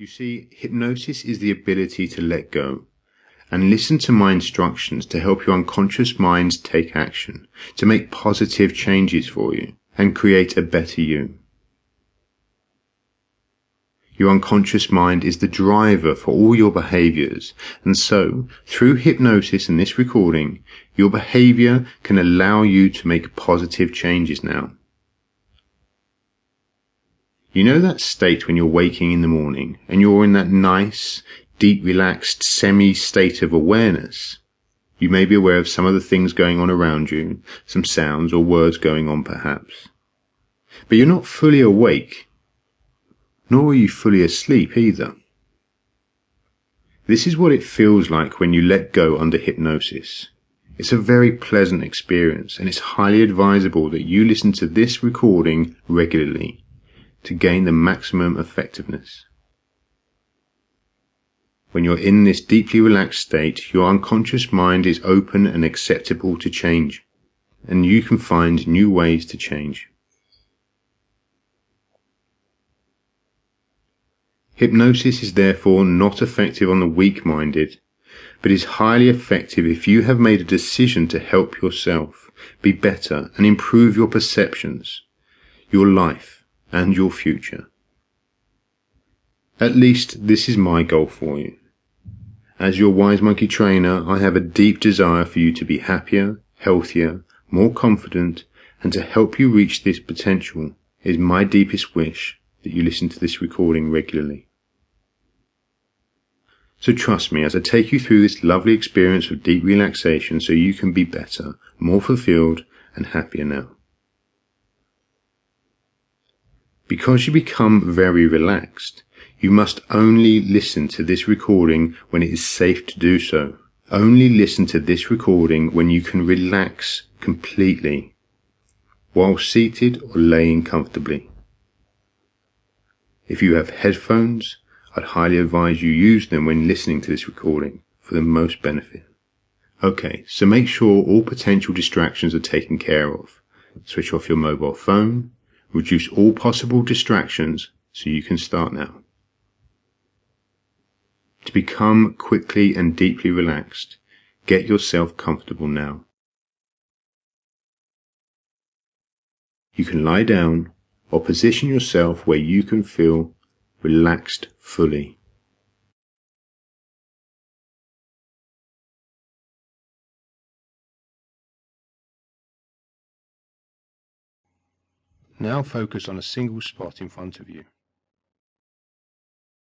You see, hypnosis is the ability to let go and listen to my instructions to help your unconscious mind take action, to make positive changes for you, and create a better you. Your unconscious mind is the driver for all your behaviors, and so, through hypnosis and this recording, your behavior can allow you to make positive changes now. You know that state when you're waking in the morning and you're in that nice, deep, relaxed, semi state of awareness? You may be aware of some of the things going on around you, some sounds or words going on perhaps. But you're not fully awake, nor are you fully asleep either. This is what it feels like when you let go under hypnosis. It's a very pleasant experience and it's highly advisable that you listen to this recording regularly to gain the maximum effectiveness. When you're in this deeply relaxed state, your unconscious mind is open and acceptable to change, and you can find new ways to change. Hypnosis is therefore not effective on the weak minded, but is highly effective if you have made a decision to help yourself be better and improve your perceptions, your life, and your future. At least this is my goal for you. As your Wise Monkey trainer, I have a deep desire for you to be happier, healthier, more confident, and to help you reach this potential is my deepest wish that you listen to this recording regularly. So trust me as I take you through this lovely experience of deep relaxation so you can be better, more fulfilled, and happier now. Because you become very relaxed, you must only listen to this recording when it is safe to do so. Only listen to this recording when you can relax completely, while seated or laying comfortably. If you have headphones, I'd highly advise you use them when listening to this recording for the most benefit. Okay, so make sure all potential distractions are taken care of. Switch off your mobile phone, Reduce all possible distractions so you can start now. To become quickly and deeply relaxed, get yourself comfortable now. You can lie down or position yourself where you can feel relaxed fully. Now focus on a single spot in front of you.